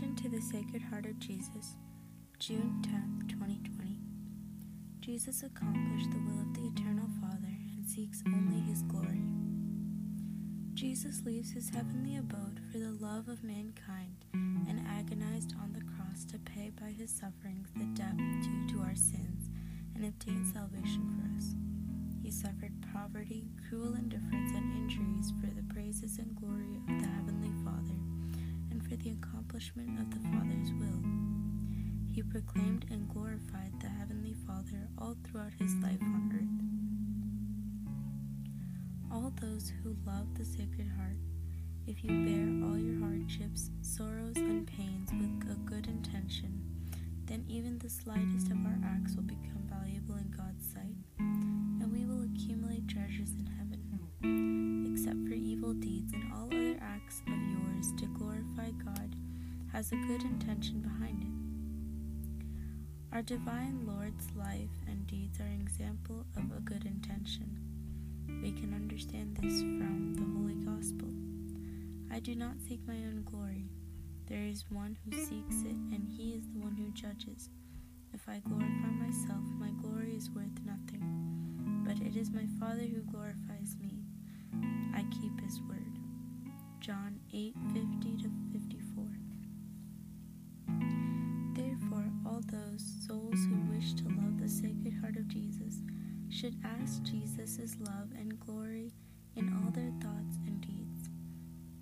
To the Sacred Heart of Jesus, June 10, 2020. Jesus accomplished the will of the Eternal Father and seeks only His glory. Jesus leaves His heavenly abode for the love of mankind and agonized on the cross to pay by His sufferings the debt due to our sins and obtain salvation for us. He suffered poverty, cruel indifference, and injuries for the praises and glory of the Heavenly the accomplishment of the Father's will. He proclaimed and glorified the Heavenly Father all throughout his life on earth. All those who love the Sacred Heart, if you bear all your hardships, sorrows, and pains with a good intention, then even the slightest of our acts will become valuable in God's sight, and we will accumulate treasures has a good intention behind it. Our divine Lord's life and deeds are an example of a good intention. We can understand this from the Holy Gospel. I do not seek my own glory. There is one who seeks it, and he is the one who judges. If I glorify myself, my glory is worth nothing. But it is my Father who glorifies me. I keep his word. John 8 50 to should ask Jesus' love and glory in all their thoughts and deeds.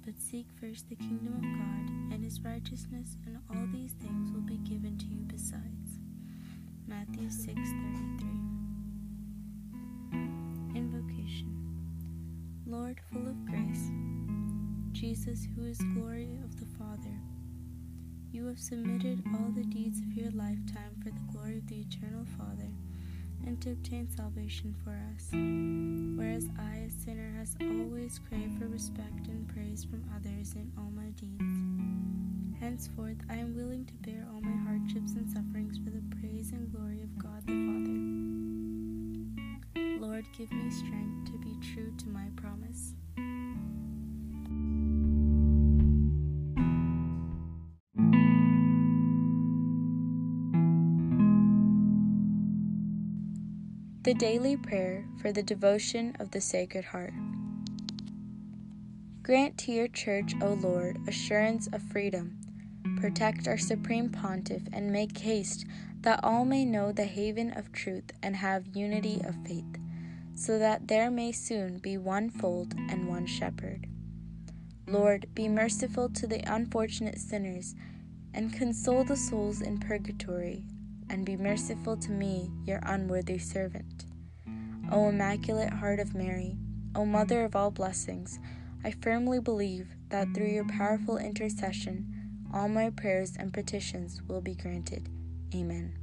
But seek first the kingdom of God and his righteousness, and all these things will be given to you besides. Matthew 6 33. Invocation Lord, full of grace, Jesus, who is glory of the Father, you have submitted all the deeds of your lifetime for the glory of the eternal Father and to obtain salvation for us. Whereas I, a sinner, has always craved for respect and praise from others in all my deeds. Henceforth, I am willing to bear all my hardships and sufferings for the praise and glory of God the Father. Lord, give me strength to be true to my promise. The Daily Prayer for the Devotion of the Sacred Heart. Grant to your Church, O Lord, assurance of freedom. Protect our Supreme Pontiff and make haste that all may know the haven of truth and have unity of faith, so that there may soon be one fold and one shepherd. Lord, be merciful to the unfortunate sinners and console the souls in purgatory and be merciful to me, your unworthy servant. O Immaculate Heart of Mary, O Mother of all blessings, I firmly believe that through your powerful intercession, all my prayers and petitions will be granted. Amen.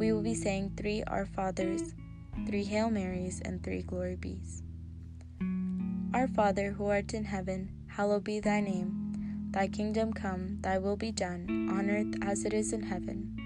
We will be saying three Our Fathers, three Hail Marys, and three Glory Be's. Our Father, who art in heaven, hallowed be thy name. Thy kingdom come, thy will be done, on earth as it is in heaven.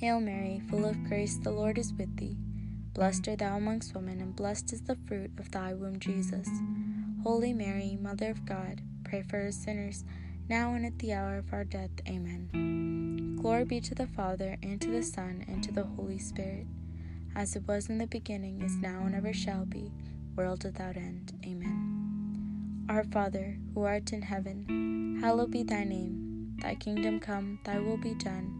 Hail Mary, full of grace, the Lord is with thee. Blessed art thou amongst women, and blessed is the fruit of thy womb, Jesus. Holy Mary, Mother of God, pray for us sinners, now and at the hour of our death. Amen. Glory be to the Father, and to the Son, and to the Holy Spirit, as it was in the beginning, is now, and ever shall be, world without end. Amen. Our Father, who art in heaven, hallowed be thy name. Thy kingdom come, thy will be done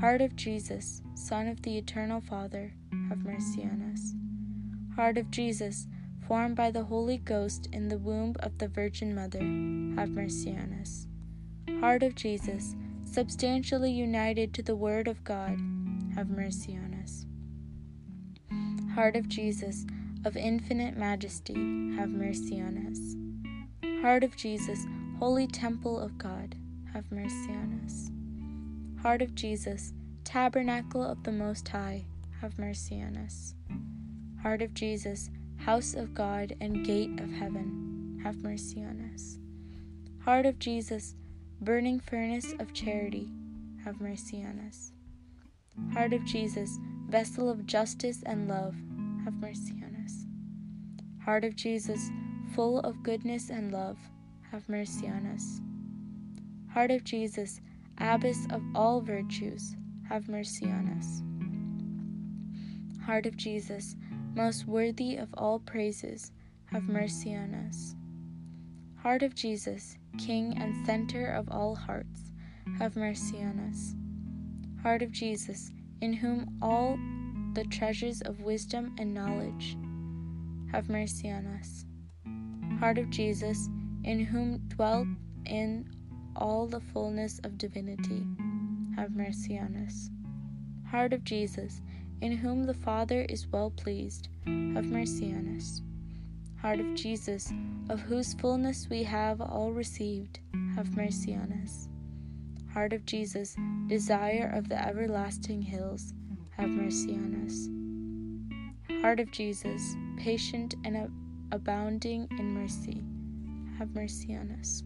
Heart of Jesus, Son of the Eternal Father, have mercy on us. Heart of Jesus, formed by the Holy Ghost in the womb of the Virgin Mother, have mercy on us. Heart of Jesus, substantially united to the Word of God, have mercy on us. Heart of Jesus, of infinite majesty, have mercy on us. Heart of Jesus, holy temple of God, have mercy on us. Heart of Jesus, tabernacle of the Most High, have mercy on us. Heart of Jesus, house of God and gate of heaven, have mercy on us. Heart of Jesus, burning furnace of charity, have mercy on us. Heart of Jesus, vessel of justice and love, have mercy on us. Heart of Jesus, full of goodness and love, have mercy on us. Heart of Jesus, abbess of all virtues, have mercy on us. Heart of Jesus, most worthy of all praises, have mercy on us. Heart of Jesus, King and center of all hearts, have mercy on us. Heart of Jesus, in whom all the treasures of wisdom and knowledge have mercy on us. Heart of Jesus, in whom dwelt in all the fullness of divinity, have mercy on us. Heart of Jesus, in whom the Father is well pleased, have mercy on us. Heart of Jesus, of whose fullness we have all received, have mercy on us. Heart of Jesus, desire of the everlasting hills, have mercy on us. Heart of Jesus, patient and abounding in mercy, have mercy on us.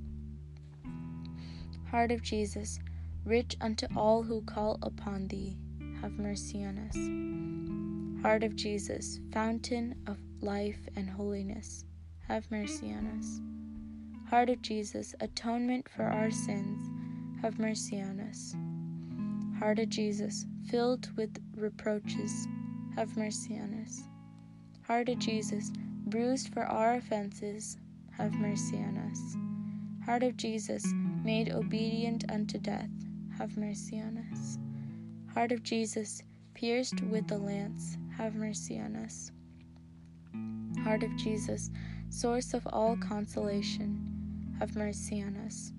Heart of Jesus, rich unto all who call upon thee, have mercy on us. Heart of Jesus, fountain of life and holiness, have mercy on us. Heart of Jesus, atonement for our sins, have mercy on us. Heart of Jesus, filled with reproaches, have mercy on us. Heart of Jesus, bruised for our offenses, have mercy on us. Heart of Jesus, made obedient unto death, have mercy on us. Heart of Jesus, pierced with the lance, have mercy on us. Heart of Jesus, source of all consolation, have mercy on us.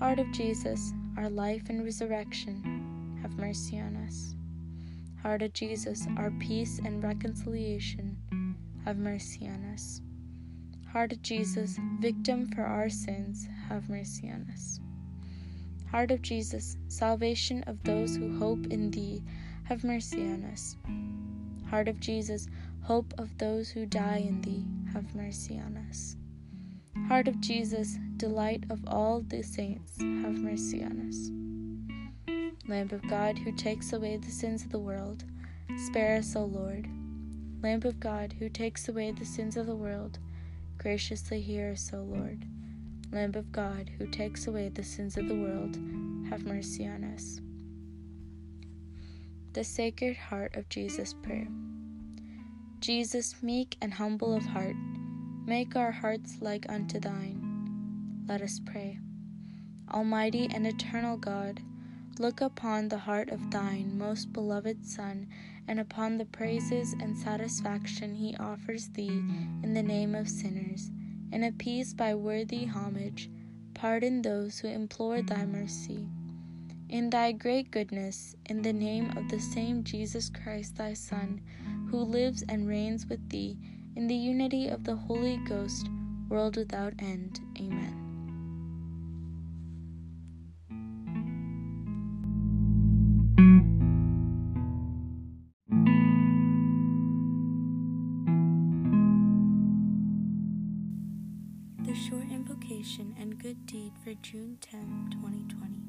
Heart of Jesus, our life and resurrection, have mercy on us. Heart of Jesus, our peace and reconciliation, have mercy on us. Heart of Jesus, victim for our sins, have mercy on us. Heart of Jesus, salvation of those who hope in Thee, have mercy on us. Heart of Jesus, hope of those who die in Thee, have mercy on us. Heart of Jesus, delight of all the saints, have mercy on us. Lamb of God, who takes away the sins of the world, spare us, O Lord. Lamb of God, who takes away the sins of the world, graciously hear us, O Lord. Lamb of God, who takes away the sins of the world, have mercy on us. The Sacred Heart of Jesus Prayer. Jesus, meek and humble of heart, make our hearts like unto thine. Let us pray. Almighty and eternal God, Look upon the heart of thine most beloved Son, and upon the praises and satisfaction he offers thee in the name of sinners, and appease by worthy homage, pardon those who implore thy mercy. in thy great goodness, in the name of the same Jesus Christ, thy Son, who lives and reigns with thee, in the unity of the Holy Ghost, world without end. Amen. June 10, 2020.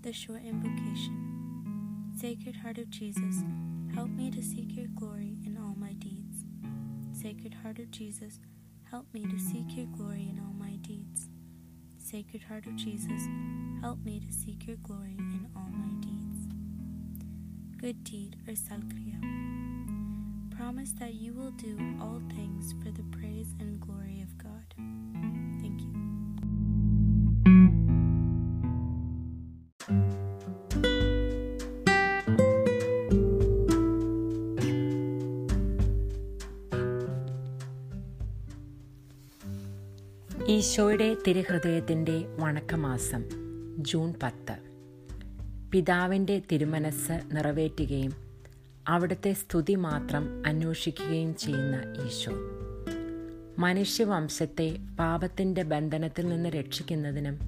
The short invocation Sacred Heart of Jesus, help me to seek your glory in all my deeds. Sacred Heart of Jesus, help me to seek your glory in all my deeds. Sacred Heart of Jesus, help me to seek your glory in all my deeds. Good deed or Salkriya. Promise that you will do all things for the praise and glory of God. ഈശോയുടെ തിരുഹൃദയത്തിന്റെ വണക്കമാസം June പത്ത്. പിതാവിന്റെ തിരുമനസ് നിറവേറ്റുകയും അവിടുത്തെ സ്തുതി മാത്രം അന്വേഷിക്കുകയും ചെയ്യുന്ന ഈശോ. മനുഷ്യവംശത്തെ പാപത്തിന്റെ ബന്ധനത്തിൽ നിന്ന് രക്ഷിക്കുന്നതിനും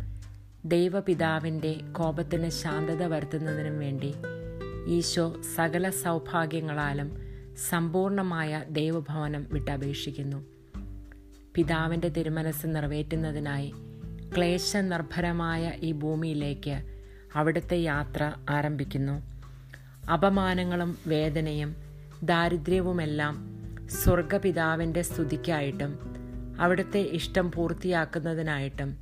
ദൈവപിതാവിന്റെ കോപത്തിന് ശാന്തത വരുത്തുന്നതിനും വേണ്ടി ഈശോ സകല സൗഭാഗ്യങ്ങളാലും സമ്പൂർണമായ ദൈവഭവനം വിട്ടപേക്ഷിക്കുന്നു. പിതാവിന്റെ തിരുമനസ് നിറവേറ്റുന്നതിനായി ക്ലേശനിർഭരമായ ഈ ഭൂമിയിലേക്ക് അവിടുത്തെ യാത്ര ആരംഭിക്കുന്നു. അപമാനങ്ങളും വേദനയും ദാരിദ്ര്യവുമെല്ലാം സ്വർഗപിതാവിന്റെ സ്തുതിക്കായിട്ടും അവിടുത്തെ ഇഷ്ടം പൂർത്തിയാക്കുന്നതിനായിട്ടും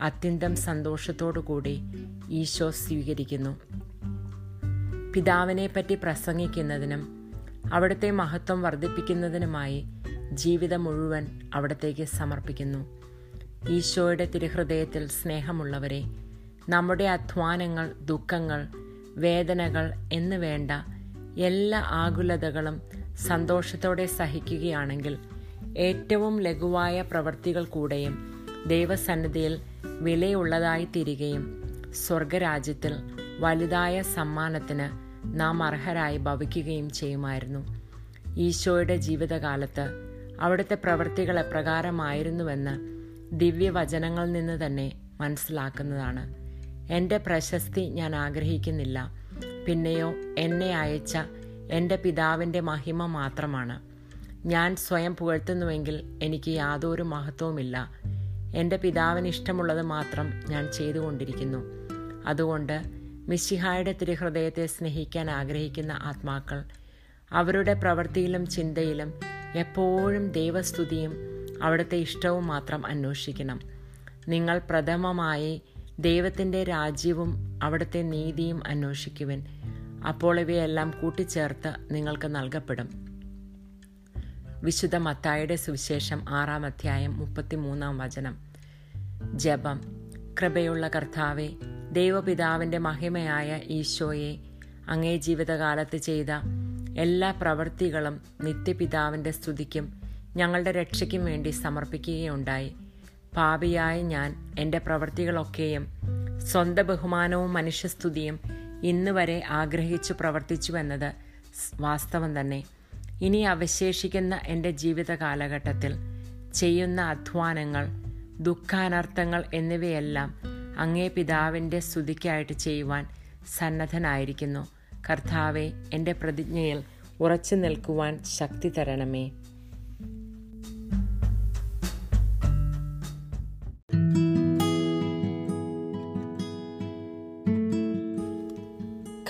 അത്യന്തം സന്തോഷത്തോടുകൂടി ഈശോ സ്വീകരിക്കുന്നു. പിതാവിനെപ്പറ്റി പ്രസംഗിക്കുന്നതിനും അവിടുത്തെ മഹത്വം വർദ്ധിപ്പിക്കുന്നതിനുമായി ജീവിതം മുഴുവൻ അവിടത്തേക്ക് സമർപ്പിക്കുന്നു. ഈശോയുടെ തിരുഹൃദയത്തിൽ സ്നേഹമുള്ളവരെ നമ്മുടെ അധ്വാനങ്ങൾ ദുഃഖങ്ങൾ വേദനകൾ എന്ന് വേണ്ട എല്ലാ ആകുലതകളും സന്തോഷത്തോടെ സഹിക്കുകയാണെങ്കിൽ ഏറ്റവും ലഘുവായ പ്രവൃത്തികൾ കൂടെയും ദൈവസന്നിധിയിൽ വിലയുള്ളതായി തീരുകയും സ്വർഗരാജ്യത്തിൽ വലുതായ സമ്മാനത്തിന് നാം അർഹരായി ഭവിക്കുകയും ചെയ്യുമായിരുന്നു. ഈശോയുടെ ജീവിതകാലത്ത് അവിടുത്തെ പ്രവൃത്തികൾ എപ്രകാരമായിരുന്നുവെന്ന് ദിവ്യവചനങ്ങളിൽ നിന്ന് തന്നെ മനസ്സിലാക്കുന്നതാണ്. എന്റെ പ്രശസ്തി ഞാൻ ആഗ്രഹിക്കുന്നില്ല. പിന്നെയോ എന്നെ അയച്ച എന്റെ പിതാവിന്റെ മഹിമ മാത്രമാണ്. ഞാൻ സ്വയം പുകഴ്ത്തുന്നുവെങ്കിൽ എനിക്ക് യാതൊരു മഹത്വവുമില്ല. എന്റെ പിതാവിന് ഇഷ്ടമുള്ളത് മാത്രം ഞാൻ ചെയ്തുകൊണ്ടിരിക്കുന്നു. അതുകൊണ്ട് മിശിഹായുടെ തിരുഹൃദയത്തെ സ്നേഹിക്കാൻ ആഗ്രഹിക്കുന്ന ആത്മാക്കൾ അവരുടെ പ്രവൃത്തിയിലും ചിന്തയിലും എപ്പോഴും ദൈവസ്തുതിയും അവിടുത്തെ ഇഷ്ടവും മാത്രം അന്വേഷിക്കണം. നിങ്ങൾ പ്രഥമമായി ദൈവത്തിന്റെ രാജ്യവും അവിടുത്തെ നീതിയും അന്വേഷിക്കുവിൻ. അപ്പോൾ ഇവയെല്ലാം കൂട്ടിച്ചേർത്ത് നിങ്ങൾക്ക് നൽകപ്പെടും. വിശുദ്ധ മത്തായുടെ സുവിശേഷം ആറാം അധ്യായം മുപ്പത്തിമൂന്നാം വചനം. ജപം. കൃപയുള്ള കർത്താവെ ദൈവപിതാവിന്റെ മഹിമയായ ഈശോയെ അങ്ങേ ജീവിതകാലത്ത് ചെയ്ത എല്ലാ പ്രവൃത്തികളും നിത്യപിതാവിന്റെ സ്തുതിക്കും ഞങ്ങളുടെ രക്ഷയ്ക്കും വേണ്ടി സമർപ്പിക്കുകയുണ്ടായി. പാപിയായ ഞാൻ എന്റെ പ്രവൃത്തികളൊക്കെയും സ്വന്ത ബഹുമാനവും മനുഷ്യസ്തുതിയും ഇന്ന് വരെ ആഗ്രഹിച്ചു പ്രവർത്തിച്ചു എന്നത് വാസ്തവം തന്നെ. ഇനി അവശേഷിക്കുന്ന എന്റെ ജീവിത കാലഘട്ടത്തിൽ ചെയ്യുന്ന അധ്വാനങ്ങൾ ദുഃഖാനർത്ഥങ്ങൾ എന്നിവയെല്ലാം അങ്ങേ പിതാവിന്റെ സ്തുതിക്കായിട്ട് ചെയ്യുവാൻ സന്നദ്ധനായിരിക്കുന്നു. കർത്താവെ എന്റെ പ്രതിജ്ഞയിൽ ഉറച്ചു നിൽക്കുവാൻ ശക്തി തരണമേ.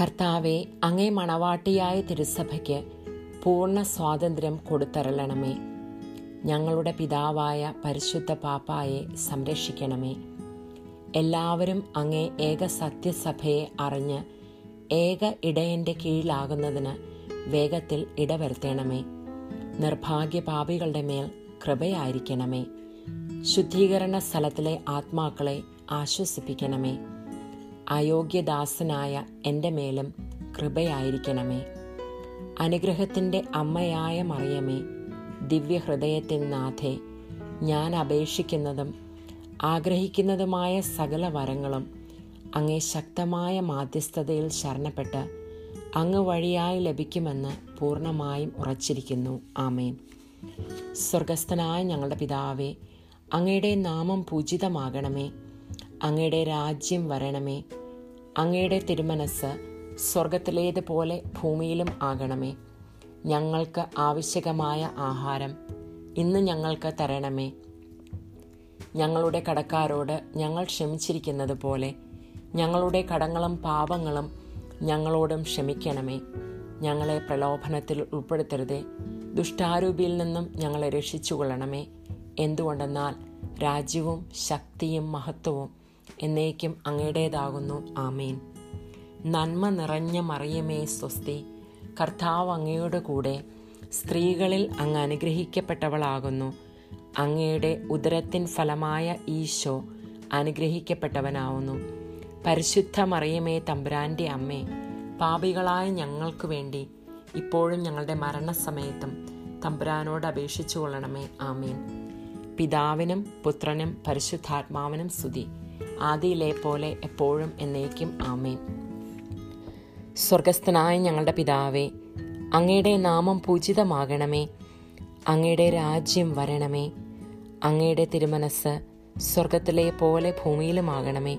കർത്താവെ അങ്ങേ മണവാട്ടിയായ തിരുസഭയ്ക്ക് പൂർണ സ്വാതന്ത്ര്യം കൊടുത്തരളണമേ. ഞങ്ങളുടെ പിതാവായ പരിശുദ്ധ പാപ്പായെ സംരക്ഷിക്കണമേ. എല്ലാവരും അങ്ങേ ഏക സത്യസഭയെ അറിഞ്ഞ് ഏക ഇടയന്റെ കീഴിലാകുന്നതിന് വേഗത്തിൽ ഇടവരുത്തണമേ. നിർഭാഗ്യ പാപികളുടെ മേൽ കൃപയായിരിക്കണമേ. ശുദ്ധീകരണ സ്ഥലത്തിലെ ആത്മാക്കളെ ആശ്വസിപ്പിക്കണമേ. അയോഗ്യദാസനായ എന്റെ മേലും കൃപയായിരിക്കണമേ. അനുഗ്രഹത്തിന്റെ അമ്മയായ മറിയമേ ദിവ്യഹൃദയത്തിൻ നാഥേ ഞാൻ അപേക്ഷിക്കുന്നതും ആഗ്രഹിക്കുന്നതുമായ സകല വരങ്ങളും അങ്ങേ ശക്തമായ മാധ്യസ്ഥതയിൽ ശരണപ്പെട്ട് അങ്ങ് വഴിയായി ലഭിക്കുമെന്ന് പൂർണമായും ഉറച്ചിരിക്കുന്നു. ആമേൻ. സ്വർഗസ്ഥനായ ഞങ്ങളുടെ പിതാവേ അങ്ങയുടെ നാമം പൂജിതമാകണമേ. അങ്ങയുടെ രാജ്യം വരണമേ. അങ്ങയുടെ തിരുമനസ് സ്വർഗത്തിലേതുപോലെ ഭൂമിയിലും ആകണമേ. ഞങ്ങൾക്ക് ആവശ്യകമായ ആഹാരം ഇന്ന് ഞങ്ങൾക്ക് തരണമേ. ഞങ്ങളുടെ കടക്കാരോട് ഞങ്ങൾ ക്ഷമിച്ചിരിക്കുന്നത് പോലെ ഞങ്ങളുടെ കടങ്ങളും പാപങ്ങളും ഞങ്ങളോടും ക്ഷമിക്കണമേ. ഞങ്ങളെ പ്രലോഭനത്തിൽ ഉൾപ്പെടുത്തരുതേ. ദുഷ്ടാരൂപിയിൽ നിന്നും ഞങ്ങളെ രക്ഷിച്ചുകൊള്ളണമേ. എന്തുകൊണ്ടെന്നാൽ രാജ്യവും ശക്തിയും മഹത്വവും എന്നേക്കും അങ്ങയുടേതാകുന്നു. ആമേൻ. നന്മ നിറഞ്ഞ മറിയമേ സ്വസ്തി. കർത്താവ് അങ്ങയുടെ കൂടെ സ്ത്രീകളിൽ അങ്ങ് അനുഗ്രഹിക്കപ്പെട്ടവളാകുന്നു. അങ്ങയുടെ ഉദരത്തിൻ ഫലമായ ഈശോ അനുഗ്രഹിക്കപ്പെട്ടവനാവുന്നു. പരിശുദ്ധ മറിയമേ തമ്പുരാന്റെ അമ്മേ പാപികളായ ഞങ്ങൾക്ക് വേണ്ടി ഇപ്പോഴും ഞങ്ങളുടെ മരണസമയത്തും തമ്പുരാനോട് അപേക്ഷിച്ചു കൊള്ളണമേ ആമേൻ. പിതാവിനും പുത്രനും പരിശുദ്ധാത്മാവിനും സ്തുതി. ആദിയിലെ പോലെ എപ്പോഴും എന്നേക്കും ആമേൻ. സ്വർഗസ്ഥനായ ഞങ്ങളുടെ പിതാവേ അങ്ങയുടെ നാമം പൂജിതമാകണമേ അങ്ങയുടെ രാജ്യം വരണമേ അങ്ങയുടെ തിരുമനസ് സ്വർഗത്തിലെ പോലെ ഭൂമിയിലുമാകണമേ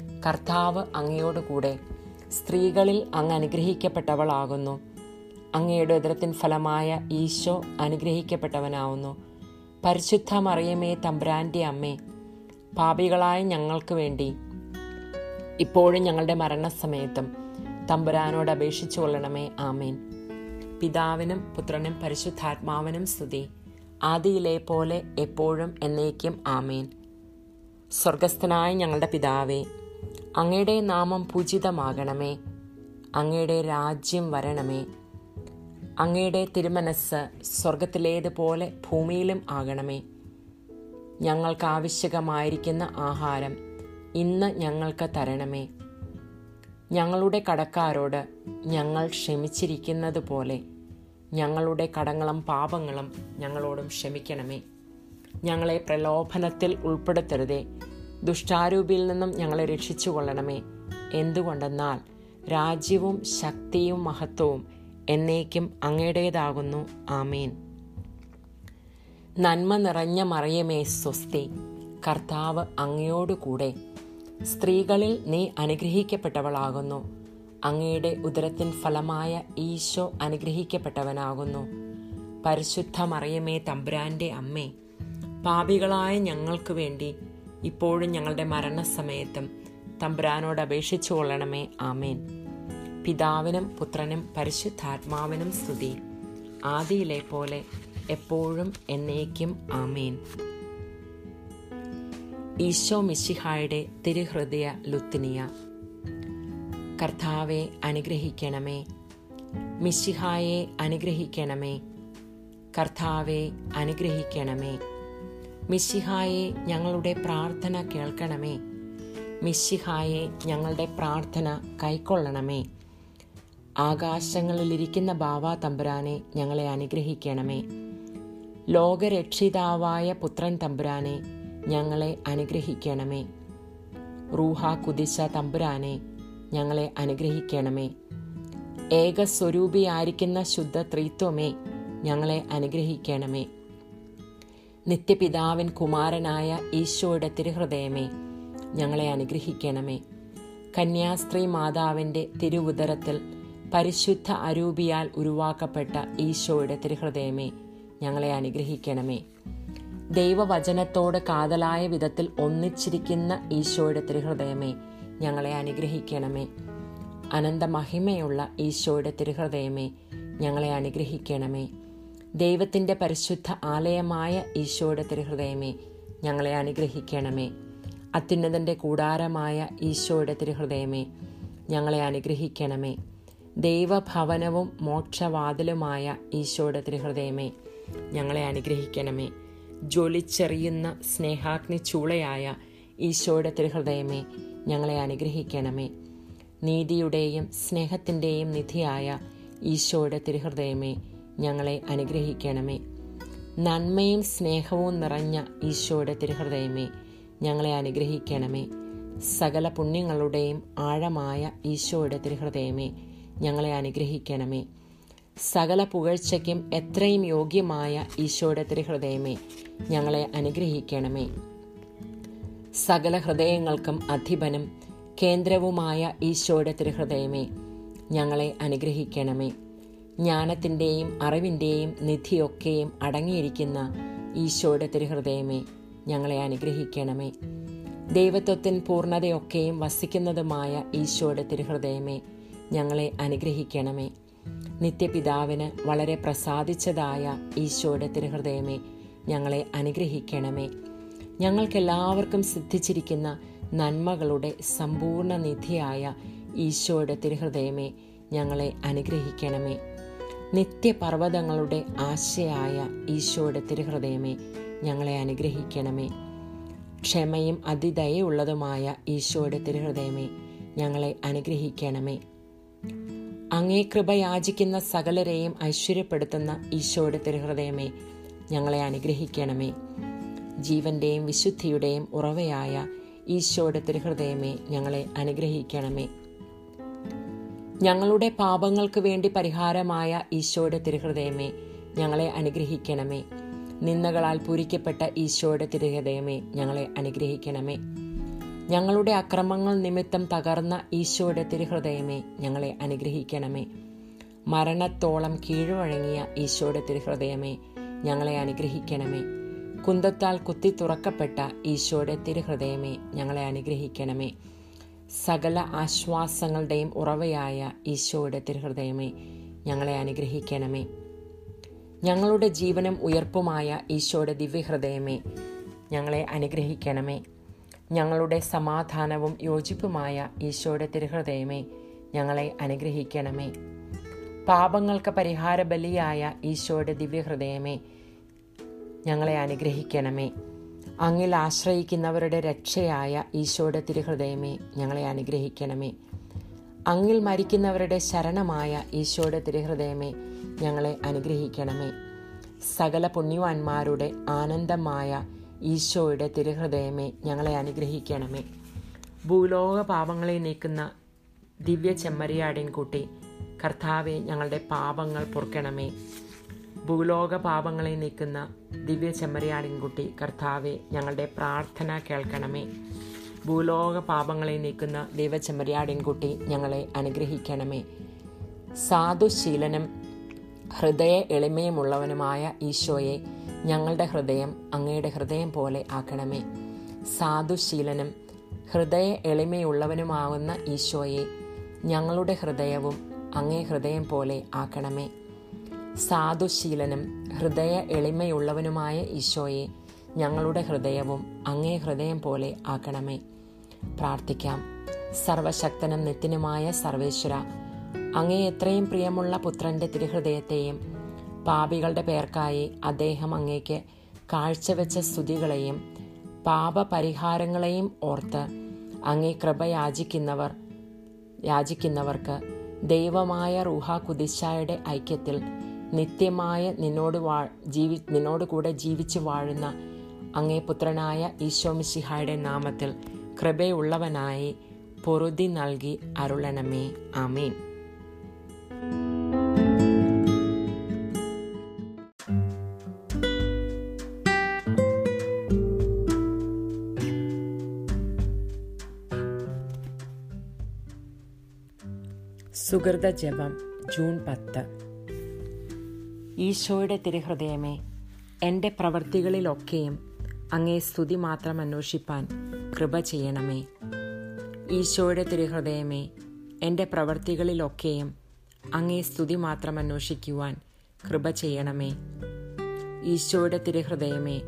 കർത്താവ് അങ്ങയോടുകൂടെ സ്ത്രീകളിൽ അങ്ങ് അനുഗ്രഹിക്കപ്പെട്ടവളാകുന്നു. അങ്ങയുടെ ഉദരത്തിൻ ഫലമായ ഈശോ അനുഗ്രഹിക്കപ്പെട്ടവനാവുന്നു. പരിശുദ്ധ മറിയമേ തമ്പ്രാന്റെ അമ്മേ പാപികളായ ഞങ്ങൾക്ക് വേണ്ടി. ഇപ്പോഴും ഞങ്ങളുടെ മരണസമയത്തും തമ്പുരാനോട് അപേക്ഷിച്ചു കൊള്ളണമേ ആമേൻ. പിതാവിനും പുത്രനും പരിശുദ്ധാത്മാവിനും സ്തുതി. ആദിയിലെ പോലെ എപ്പോഴും എന്നേക്കും ആമേൻ. സ്വർഗസ്ഥനായ ഞങ്ങളുടെ പിതാവേ അങ്ങയുടെ നാമം പൂജിതമാകണമേ. അങ്ങയുടെ രാജ്യം വരണമേ. അങ്ങയുടെ തിരുമനസ് സ്വർഗത്തിലേതുപോലെ ഭൂമിയിലും ആകണമേ. ഞങ്ങൾക്ക് ആവശ്യകമായിരിക്കുന്ന ആഹാരം ഇന്ന് ഞങ്ങൾക്ക് തരണമേ. ഞങ്ങളുടെ കടക്കാരോട് ഞങ്ങൾ ക്ഷമിച്ചിരിക്കുന്നത് പോലെ ഞങ്ങളുടെ കടങ്ങളും പാപങ്ങളും ഞങ്ങളോടും ക്ഷമിക്കണമേ. ഞങ്ങളെ പ്രലോഭനത്തിൽ ഉൾപ്പെടുത്തരുതേ. ദുഷ്ടാരൂപിയിൽ നിന്നും ഞങ്ങളെ രക്ഷിച്ചു കൊള്ളണമേ. എന്തുകൊണ്ടെന്നാൽ രാജ്യവും ശക്തിയും മഹത്വവും എന്നേക്കും അങ്ങയുടേതാകുന്നു. ആമീൻ. നന്മ നിറഞ്ഞ മറിയമേ സ്വസ്തി. കർത്താവ് അങ്ങയോടുകൂടെ. സ്ത്രീകളിൽ നീ അനുഗ്രഹിക്കപ്പെട്ടവളാകുന്നു. അങ്ങയുടെ ഉദരത്തിൻ ഫലമായ ഈശോ അനുഗ്രഹിക്കപ്പെട്ടവനാകുന്നു. പരിശുദ്ധ മറിയമേ തമ്പുരാന്റെ അമ്മേ. പാപികളായ ഞങ്ങൾക്ക് വേണ്ടി ഇപ്പോഴും ഞങ്ങളുടെ മരണസമയത്തും തമ്പുരാനോട് അപേക്ഷിച്ചു കൊള്ളണമേ. ആമേൻ. പിതാവിനും പുത്രനും പരിശുദ്ധാത്മാവിനും സ്തുതി. ആദിയിലെ പോലെ എപ്പോഴും എന്നേക്കും ആമേൻ. ഈശോ മിശിഹായുടെ തിരുഹൃദയ ലുത്തിനിയ. കർത്താവെ അനുഗ്രഹിക്കണമേ. മിശിഹായെ അനുഗ്രഹിക്കണമേ. കർത്താവെ അനുഗ്രഹിക്കണമേ. മിശിഹായെ ഞങ്ങളുടെ പ്രാർത്ഥന കേൾക്കണമേ. മിശിഹായെ ഞങ്ങളുടെ പ്രാർത്ഥന കൈക്കൊള്ളണമേ. ആകാശങ്ങളിലിരിക്കുന്ന ബാവാ തമ്പുരാനെ ഞങ്ങളെ അനുഗ്രഹിക്കണമേ. ലോകരക്ഷിതാവായ പുത്രൻ തമ്പുരാനെ ഞങ്ങളെ അനുഗ്രഹിക്കണമേ. റൂഹ കുതിശ തമ്പുരാനെ ഞങ്ങളെ അനുഗ്രഹിക്കണമേ. ഏകസ്വരൂപിയായിരിക്കുന്ന ശുദ്ധ ത്രിത്വമേ ഞങ്ങളെ അനുഗ്രഹിക്കണമേ. നിത്യപിതാവിൻ കുമാരനായ ഈശോയുടെ തിരുഹൃദയമേ ഞങ്ങളെ അനുഗ്രഹിക്കണമേ. കന്യാസ്ത്രീ മാതാവിന്റെ തിരുവുദരത്തിൽ പരിശുദ്ധ അരൂപിയാൽ ഉരുവാക്കപ്പെട്ട ഈശോയുടെ തിരുഹൃദയമേ ഞങ്ങളെ അനുഗ്രഹിക്കണമേ. ദൈവവചനത്തോട് കാതലായ വിധത്തിൽ ഒന്നിച്ചിരിക്കുന്ന ഈശോയുടെ തിരുഹൃദയമേ ഞങ്ങളെ അനുഗ്രഹിക്കണമേ. അനന്തമഹിമയുള്ള ഈശോയുടെ തിരുഹൃദയമേ ഞങ്ങളെ അനുഗ്രഹിക്കണമേ. ദൈവത്തിന്റെ പരിശുദ്ധ ആലയമായ ഈശോയുടെ തിരുഹൃദയമേ ഞങ്ങളെ അനുഗ്രഹിക്കണമേ. അത്യുന്നതന്റെ കൂടാരമായ ഈശോയുടെ തിരുഹൃദയമേ ഞങ്ങളെ അനുഗ്രഹിക്കണമേ. ദൈവഭവനവും മോക്ഷവാതിലുമായ ഈശോയുടെ തിരുഹൃദയമേ ഞങ്ങളെ അനുഗ്രഹിക്കണമേ. ജ്വലിച്ചെറിയുന്ന സ്നേഹാഗ്നി ചൂളയായ ഈശോയുടെ തിരുഹൃദയമേ ഞങ്ങളെ അനുഗ്രഹിക്കണമേ. നീതിയുടെയും സ്നേഹത്തിന്റെയും നിധിയായ ഈശോയുടെ തിരുഹൃദയമേ ഞങ്ങളെ അനുഗ്രഹിക്കണമേ. നന്മയും സ്നേഹവും നിറഞ്ഞ ഈശോയുടെ തിരുഹൃദയമേ ഞങ്ങളെ അനുഗ്രഹിക്കണമേ. സകല പുണ്യങ്ങളുടെയും ആഴമായ ഈശോയുടെ തിരുഹൃദയമേ ഞങ്ങളെ അനുഗ്രഹിക്കണമേ. സകല പുകഴ്ചയ്ക്കും എത്രയും യോഗ്യമായ ഈശോയുടെ തിരുഹൃദയമേ ഞങ്ങളെ അനുഗ്രഹിക്കണമേ. സകല ഹൃദയങ്ങൾക്കും അധിപനും കേന്ദ്രവുമായ ഈശോയുടെ തിരുഹൃദയമേ ഞങ്ങളെ അനുഗ്രഹിക്കണമേ. ജ്ഞാനത്തിന്റെയും അറിവിന്റെയും നിധിയൊക്കെയും അടങ്ങിയിരിക്കുന്ന ഈശോയുടെ തിരുഹൃദയമേ ഞങ്ങളെ അനുഗ്രഹിക്കണമേ. ദൈവത്വത്തിൻ പൂർണതയൊക്കെയും വസിക്കുന്നതുമായ ഈശോയുടെ തിരുഹൃദയമേ ഞങ്ങളെ അനുഗ്രഹിക്കണമേ. നിത്യപിതാവിന് വളരെ പ്രസാദിച്ചതായ ഈശോയുടെ തിരുഹൃദയമേ ഞങ്ങളെ അനുഗ്രഹിക്കണമേ. ഞങ്ങൾക്കെല്ലാവർക്കും സിദ്ധിച്ചിരിക്കുന്ന നന്മകളുടെ സമ്പൂർണ നിധിയായ ഈശോയുടെ തിരുഹൃദയമേ ഞങ്ങളെ അനുഗ്രഹിക്കണമേ. നിത്യപർവതങ്ങളുടെ ആശയായ ഈശോയുടെ തിരുഹൃദയമേ ഞങ്ങളെ അനുഗ്രഹിക്കണമേ. ക്ഷമയും അതിദയുള്ളതുമായ ഈശോയുടെ തിരുഹൃദയമേ ഞങ്ങളെ അനുഗ്രഹിക്കണമേ. അങ്ങേ കൃപ യാചിക്കുന്ന സകലരെയും ഐശ്വര്യപ്പെടുത്തുന്ന ഈശോയുടെ തിരുഹൃദയമേ ഞങ്ങളെ അനുഗ്രഹിക്കണമേ. ജീവന്റെയും വിശുദ്ധിയുടെയും ഉറവയായ ഈശോയുടെ തിരുഹൃദയമേ ഞങ്ങളെ അനുഗ്രഹിക്കണമേ. ഞങ്ങളുടെ പാപങ്ങൾക്ക് വേണ്ടി പരിഹാരമായ ഈശോയുടെ തിരുഹൃദയമേ ഞങ്ങളെ അനുഗ്രഹിക്കണമേ. നിന്ദകളാൽ പൂരിക്കപ്പെട്ട ഈശോയുടെ തിരുഹൃദയമേ ഞങ്ങളെ അനുഗ്രഹിക്കണമേ. ഞങ്ങളുടെ അക്രമങ്ങൾ നിമിത്തം തകർന്ന ഈശോയുടെ തിരുഹൃദയമേ ഞങ്ങളെ അനുഗ്രഹിക്കണമേ. മരണത്തോളം കീഴ്വഴങ്ങിയ ഈശോയുടെ തിരുഹൃദയമേ ഞങ്ങളെ അനുഗ്രഹിക്കണമേ. കുന്തത്താൽ കുത്തി തുറക്കപ്പെട്ട ഈശോയുടെ തിരുഹൃദയമേ ഞങ്ങളെ അനുഗ്രഹിക്കണമേ. സകല ആശ്വാസങ്ങളുടെയും ഉറവയായ ഈശോയുടെ തിരുഹൃദയമേ ഞങ്ങളെ അനുഗ്രഹിക്കണമേ. ഞങ്ങളുടെ ജീവനും ഉയർപ്പുമായ ഈശോയുടെ ദിവ്യഹൃദയമേ ഞങ്ങളെ അനുഗ്രഹിക്കണമേ. ഞങ്ങളുടെ സമാധാനവും യോജിപ്പുമായ ഈശോയുടെ തിരുഹൃദയമേ ഞങ്ങളെ അനുഗ്രഹിക്കണമേ. പാപങ്ങൾക്ക് പരിഹാര ബലിയായ ഈശോയുടെ ദിവ്യഹൃദയമേ ഞങ്ങളെ അനുഗ്രഹിക്കണമേ. അങ്ങിൽ ആശ്രയിക്കുന്നവരുടെ രക്ഷയായ ഈശോയുടെ തിരുഹൃദയമേ ഞങ്ങളെ അനുഗ്രഹിക്കണമേ. അങ്ങിൽ മരിക്കുന്നവരുടെ ശരണമായ ഈശോയുടെ തിരുഹൃദയമേ ഞങ്ങളെ അനുഗ്രഹിക്കണമേ. സകല പുണ്യവാന്മാരുടെ ആനന്ദമായ ഈശോയുടെ തിരുഹൃദയമേ ഞങ്ങളെ അനുഗ്രഹിക്കണമേ. ഭൂലോക പാപങ്ങളെ നീക്കുന്ന ദിവ്യ ചെമ്മരിയാടിൻകുട്ടി കർത്താവെ ഞങ്ങളുടെ പാപങ്ങൾ പൊറുക്കണമേ. ഭൂലോക പാപങ്ങളെ നീക്കുന്ന ദിവ്യ ചെമ്മരിയാടിൻകുട്ടി കർത്താവെ ഞങ്ങളുടെ പ്രാർത്ഥന കേൾക്കണമേ. ഭൂലോക പാപങ്ങളെ നീക്കുന്ന ദിവ്യ ചെമ്മരിയാടിൻകുട്ടി ഞങ്ങളെ അനുഗ്രഹിക്കണമേ. സാധുശീലനും ഹൃദയ എളിമയുമുള്ളവനുമായ ഈശോയെ ഞങ്ങളുടെ ഹൃദയം അങ്ങയുടെ ഹൃദയം പോലെ ആക്കണമേ. സാധുശീലനും ഹൃദയ എളിമയുള്ളവനുമാകുന്ന ഈശോയെ ഞങ്ങളുടെ ഹൃദയവും അങ്ങേ ഹൃദയം പോലെ ആക്കണമേ. സാധുശീലനും ഹൃദയ എളിമയുള്ളവനുമായ ഈശോയെ ഞങ്ങളുടെ ഹൃദയവും അങ്ങേ ഹൃദയം പോലെ ആക്കണമേ. പ്രാർത്ഥിക്കാം. സർവശക്തനും നിത്യനുമായ സർവേശ്വര അങ്ങേ എത്രയും പ്രിയമുള്ള പുത്രന്റെ തിരുഹൃദയത്തെയും പാപികളുടെ പേർക്കായി അദ്ദേഹം അങ്ങേക്ക് കാഴ്ചവെച്ച സ്തുതികളെയും പാപപരിഹാരങ്ങളെയും ഓർത്ത് അങ്ങേ കൃപ യാചിക്കുന്നവർ യാചിക്കുന്നവർക്ക് ദൈവമായ റൂഹ കുതിശായുടെ ഐക്യത്തിൽ നിത്യമായ നിന്നോട് വാ ജീവി നിന്നോട് കൂടെ ജീവിച്ചു വാഴുന്ന അങ്ങേ പുത്രനായ ഈശോമിശിഹായുടെ നാമത്തിൽ കൃപയുള്ളവനായി പൊറുതി നൽകി അരുളണമേ. ആമീൻ. സുഹൃത ജപം ജൂൺ പത്ത്. ഈശോയുടെ തിരുഹൃദയമേ എന്റെ പ്രവൃത്തികളിലൊക്കെയും അങ്ങേ സ്തുതി മാത്രം അന്വേഷിപ്പാൻ കൃപ ചെയ്യണമേ. ഈശോയുടെ തിരുഹൃദയമേ എന്റെ പ്രവൃത്തികളിലൊക്കെയും അങ്ങേ സ്തുതി മാത്രം അന്വേഷിക്കുവാൻ കൃപ ചെയ്യണമേ. ഈശോയുടെ തിരുഹൃദയമേ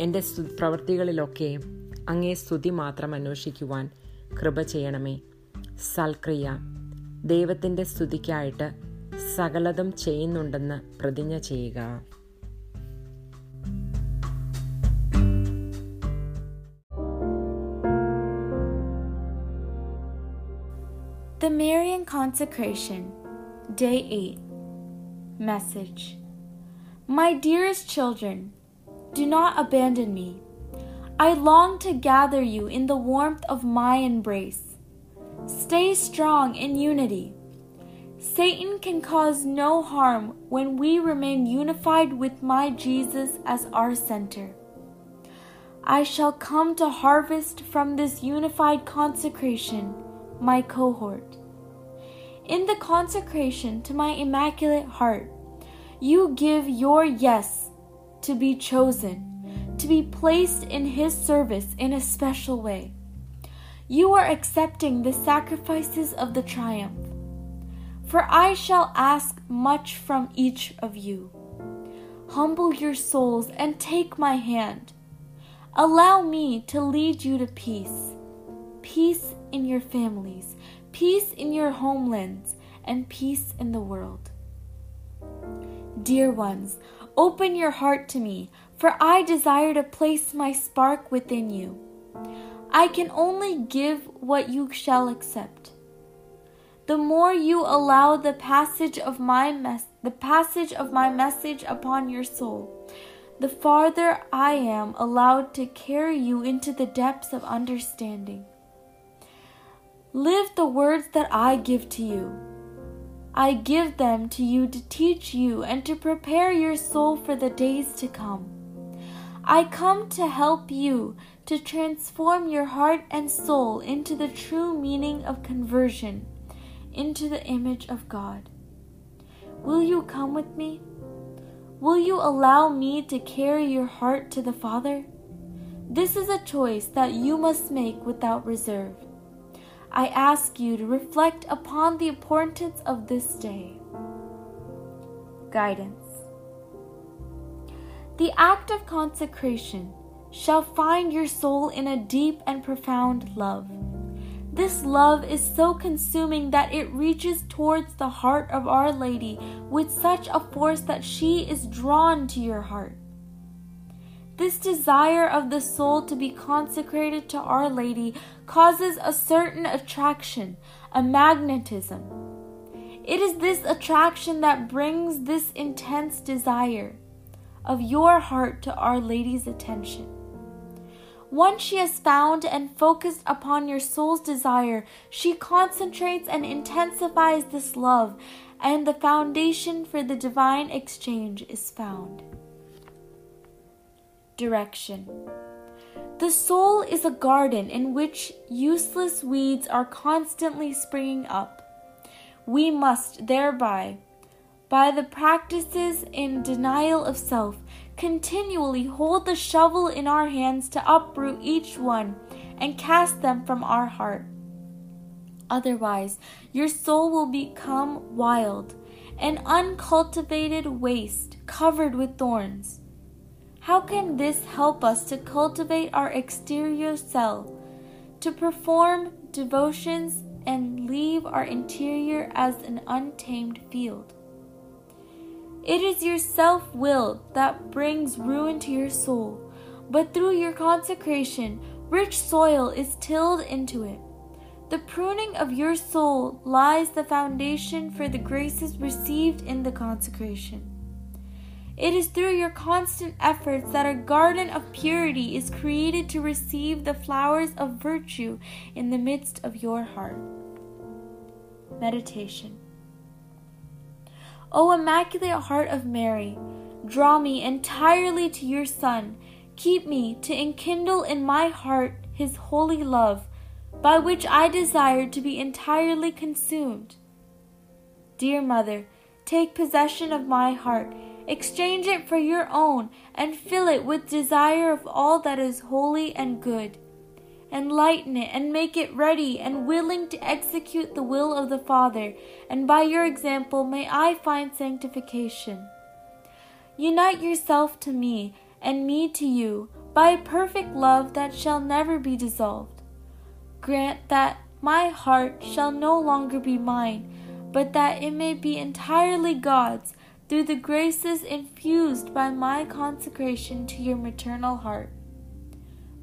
എന്റെ പ്രവൃത്തികളിലൊക്കെയും അങ്ങേ സ്തുതി മാത്രം അന്വേഷിക്കുവാൻ കൃപ ചെയ്യണമേ. സൽക്രിയ ദൈവത്തിന്റെ സ്തുതിക്കായിട്ട് സകലതും ചെയ്യുന്നുണ്ടെന്ന് പ്രതിജ്ഞ ചെയ്യുക The Marian Consecration, Day 8. Message My dearest children, do not abandon me. I long to gather you in the warmth of my embrace. Stay strong in unity. Satan can cause no harm when we remain unified with my Jesus as our center. I shall come to harvest from this unified consecration my cohort. In the consecration to my Immaculate Heart, you give your yes to be chosen, to be placed in His service in a special way. You are accepting the sacrifices of the triumph. For I shall ask much from each of you. Humble your souls and take my hand. Allow me to lead you to peace. Peace in your families, peace in your homelands, and peace in the world. Dear ones, open your heart to me, for I desire to place my spark within you. I can only give what you shall accept. The more you allow the passage of my mes- the passage of my message upon your soul, the farther I am allowed to carry you into the depths of understanding. Live the words that I give to you. I give them to you to teach you and to prepare your soul for the days to come. I come to help you to transform your heart and soul into the true meaning of conversion, into the image of God. Will you come with me? Will you allow me to carry your heart to the Father? This is a choice that you must make without reserve. I ask you to reflect upon the importance of this day. Guidance. The act of consecration shall find your soul in a deep and profound love. This love is so consuming that it reaches towards the heart of Our Lady with such a force that she is drawn to your heart. This desire of the soul to be consecrated to Our Lady causes a certain attraction, a magnetism. It is this attraction that brings this intense desire of your heart to Our Lady's attention. Once she has found and focused upon your soul's desire, she concentrates and intensifies this love, and the foundation for the divine exchange is found. Direction The soul is a garden in which useless weeds are constantly springing up. We must thereby, by the practices in denial of self, continually hold the shovel in our hands to uproot each one and cast them from our heart. Otherwise, your soul will become wild, an uncultivated waste covered with thorns. How can this help us to cultivate our exterior cell, to perform devotions, and leave our interior as an untamed field? It is your self will that brings ruin to your soul, but through your consecration, rich soil is tilled into it. The pruning of your soul lies the foundation for the graces received in the consecration. It is through your constant efforts that a garden of purity is created to receive the flowers of virtue in the midst of your heart. Meditation. O Immaculate Heart of Mary, draw me entirely to your Son. Keep me to enkindle in my heart his holy love, by which I desire to be entirely consumed. Dear Mother, take possession of my heart, exchange it for your own, and fill it with desire of all that is holy and good. Enlighten it and make it ready and willing to execute the will of the Father, and by your example may I find sanctification. Unite yourself to me, and me to you, by a perfect love that shall never be dissolved. Grant that my heart shall no longer be mine, but that it may be entirely God's through the graces infused by my consecration to your maternal heart.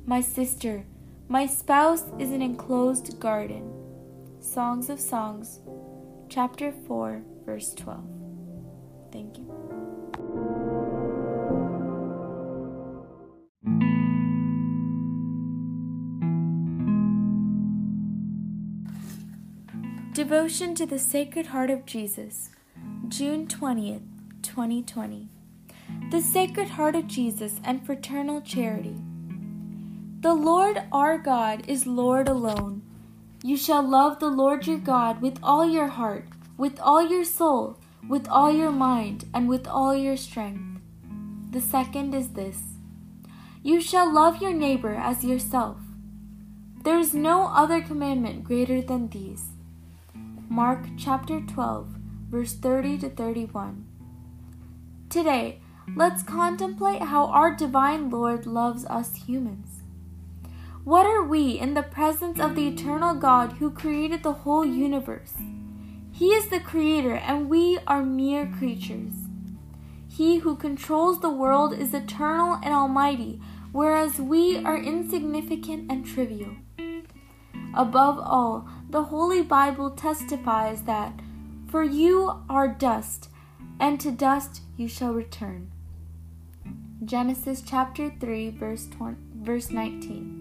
My sister, my spouse is an enclosed garden. Songs of Songs, chapter 4, verse 12. Thank you. Devotion to the Sacred Heart of Jesus, June 20th, 2020. The Sacred Heart of Jesus and Fraternal Charity. The Lord our God is Lord alone. You shall love the Lord your God with all your heart, with all your soul, with all your mind, and with all your strength. The second is this You shall love your neighbor as yourself. There is no other commandment greater than these. Mark chapter 12, verse 30 to 31. Today, let's contemplate how our divine Lord loves us humans. What are we in the presence of the eternal God who created the whole universe? He is the creator, and we are mere creatures. He who controls the world is eternal and almighty, whereas we are insignificant and trivial. Above all, the Holy Bible testifies that, For you are dust, and to dust you shall return. Genesis chapter 3, verse, 20, verse 19.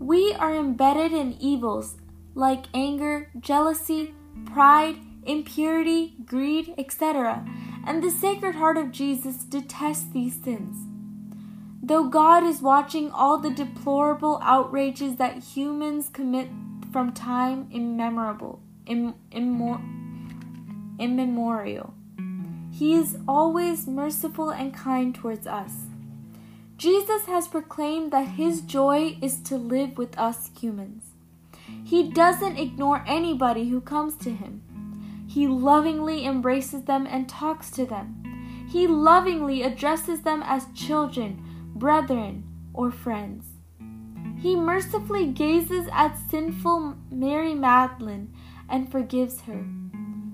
We are embedded in evils like anger, jealousy, pride, impurity, greed, etc., and the Sacred Heart of Jesus detests these sins. Though God is watching all the deplorable outrages that humans commit from time immemorable, immemorial, He is always merciful and kind towards us. Jesus has proclaimed that His joy is to live with us humans. He doesn't ignore anybody who comes to Him. He lovingly embraces them and talks to them. He lovingly addresses them as children brethren, or friends. He mercifully gazes at sinful Mary Magdalene and forgives her.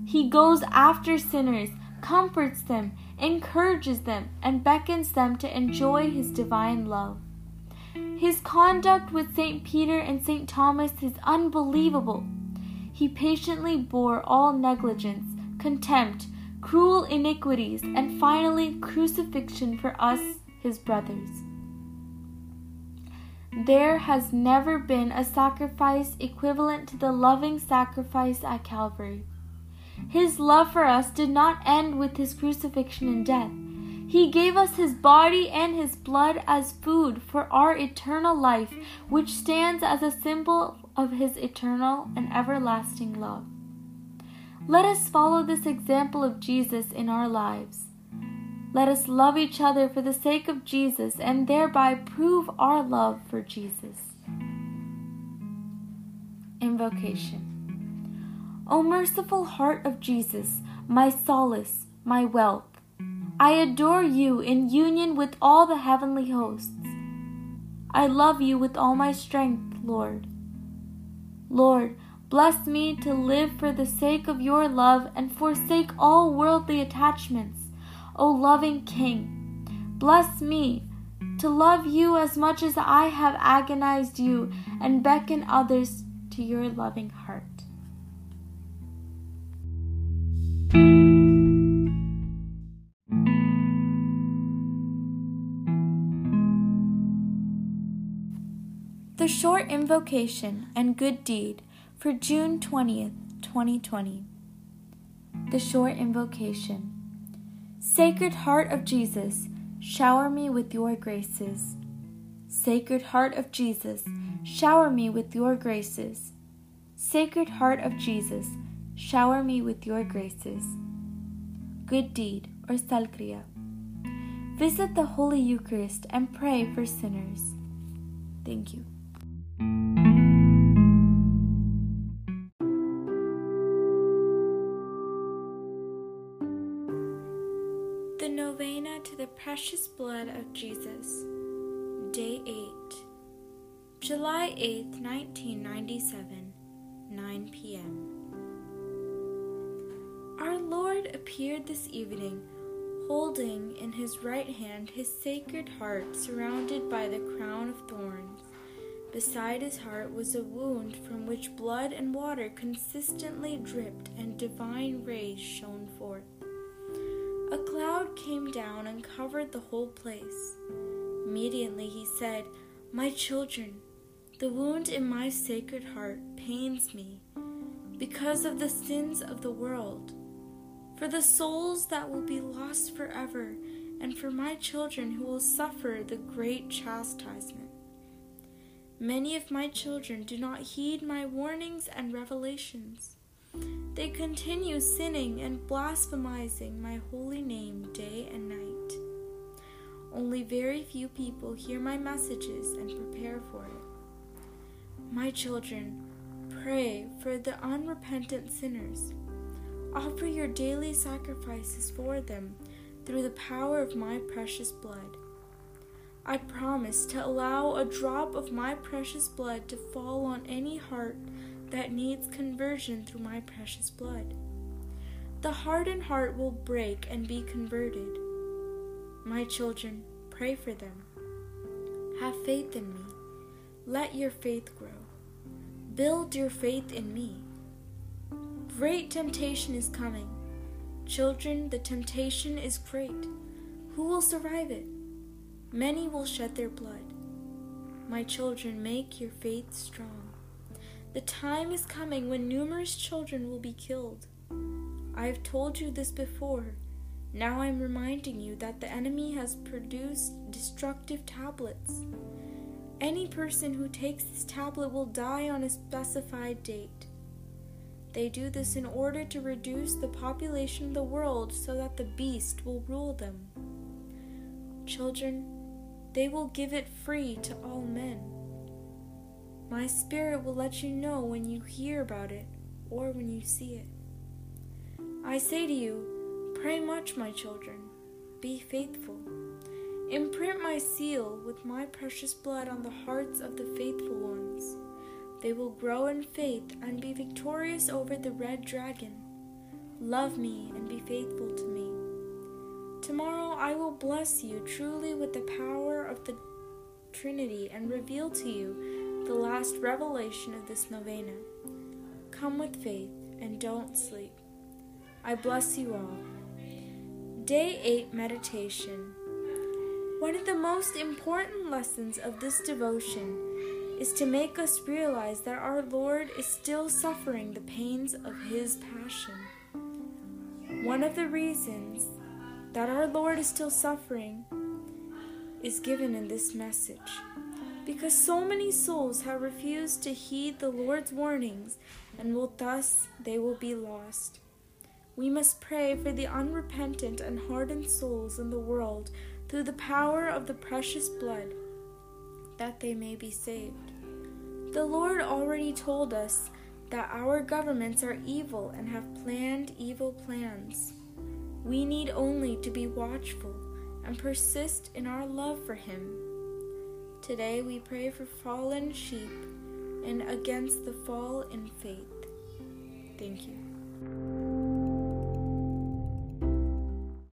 He goes after sinners, comforts them, encourages them, and beckons them to enjoy his divine love. His conduct with St. Peter and St. Thomas is unbelievable. He patiently bore all negligence, contempt, cruel iniquities, and finally crucifixion for us his brothers. There has never been a sacrifice equivalent to the loving sacrifice at Calvary. His love for us did not end with his crucifixion and death. He gave us his body and his blood as food for our eternal life, which stands as a symbol of his eternal and everlasting love. Let us follow this example of Jesus in our lives. Let us love each other for the sake of Jesus and thereby prove our love for Jesus. Invocation O merciful heart of Jesus, my solace, my wealth, I adore you in union with all the heavenly hosts. I love you with all my strength, Lord. Lord, bless me to live for the sake of your love and forsake all worldly attachments O loving King. Bless me to love you as much as I have agonized you and beckon others to your loving heart. Short invocation and good deed for June 20th, 2020. The short invocation. Sacred Heart of Jesus, shower me with your graces. Sacred Heart of Jesus, shower me with your graces. Sacred Heart of Jesus, shower me with your graces. Good deed or Salkriya. Visit the Holy Eucharist and pray for sinners. Thank you. The Novena to the Precious Blood of Jesus. Day 8, July 8, 1997, 9 p.m. Our Lord appeared this evening, holding in his right hand his sacred heart surrounded by the crown of thorns. Beside his heart was a wound from which blood and water consistently dripped and divine rays shone forth. A cloud came down and covered the whole place. Immediately he said, My children, the wound in my sacred heart pains me because of the sins of the world, for the souls that will be lost forever, and for my children who will suffer the great chastisement. Many of my children do not heed my warnings and revelations. They continue sinning and blasphemizing my holy name day and night. Only very few people hear my messages and prepare for it. My children, pray for the unrepentant sinners. Offer your daily sacrifices for them through the power of my precious blood. I promise to allow a drop of my precious blood to fall on any heart that needs conversion through my precious blood. The hardened heart will break and be converted. My children, pray for them. Have faith in me. Let your faith grow. Build your faith in me. Great temptation is coming. Children, the temptation is great. Who will survive it? Many will shed their blood. My children, make your faith strong. The time is coming when numerous children will be killed. I have told you this before. Now I am reminding you that the enemy has produced destructive tablets. Any person who takes this tablet will die on a specified date. They do this in order to reduce the population of the world so that the beast will rule them. Children, they will give it free to all men. My Spirit will let you know when you hear about it or when you see it. I say to you, pray much, my children. Be faithful. Imprint my seal with my precious blood on the hearts of the faithful ones. They will grow in faith and be victorious over the red dragon. Love me and be faithful to me. Tomorrow I will bless you truly with the power of the Trinity and reveal to you the last revelation of this novena. Come with faith and don't sleep. I bless you all. Day 8 Meditation. One of the most important lessons of this devotion is to make us realize that our Lord is still suffering the pains of His passion. One of the reasons that our Lord is still suffering is given in this message. Because so many souls have refused to heed the Lord's warnings and will thus they will be lost. We must pray for the unrepentant and hardened souls in the world through the power of the precious blood that they may be saved. The Lord already told us that our governments are evil and have planned evil plans. We need only to be watchful and persist in our love for Him. Today we pray for fallen sheep and against the fall in faith. Thank you.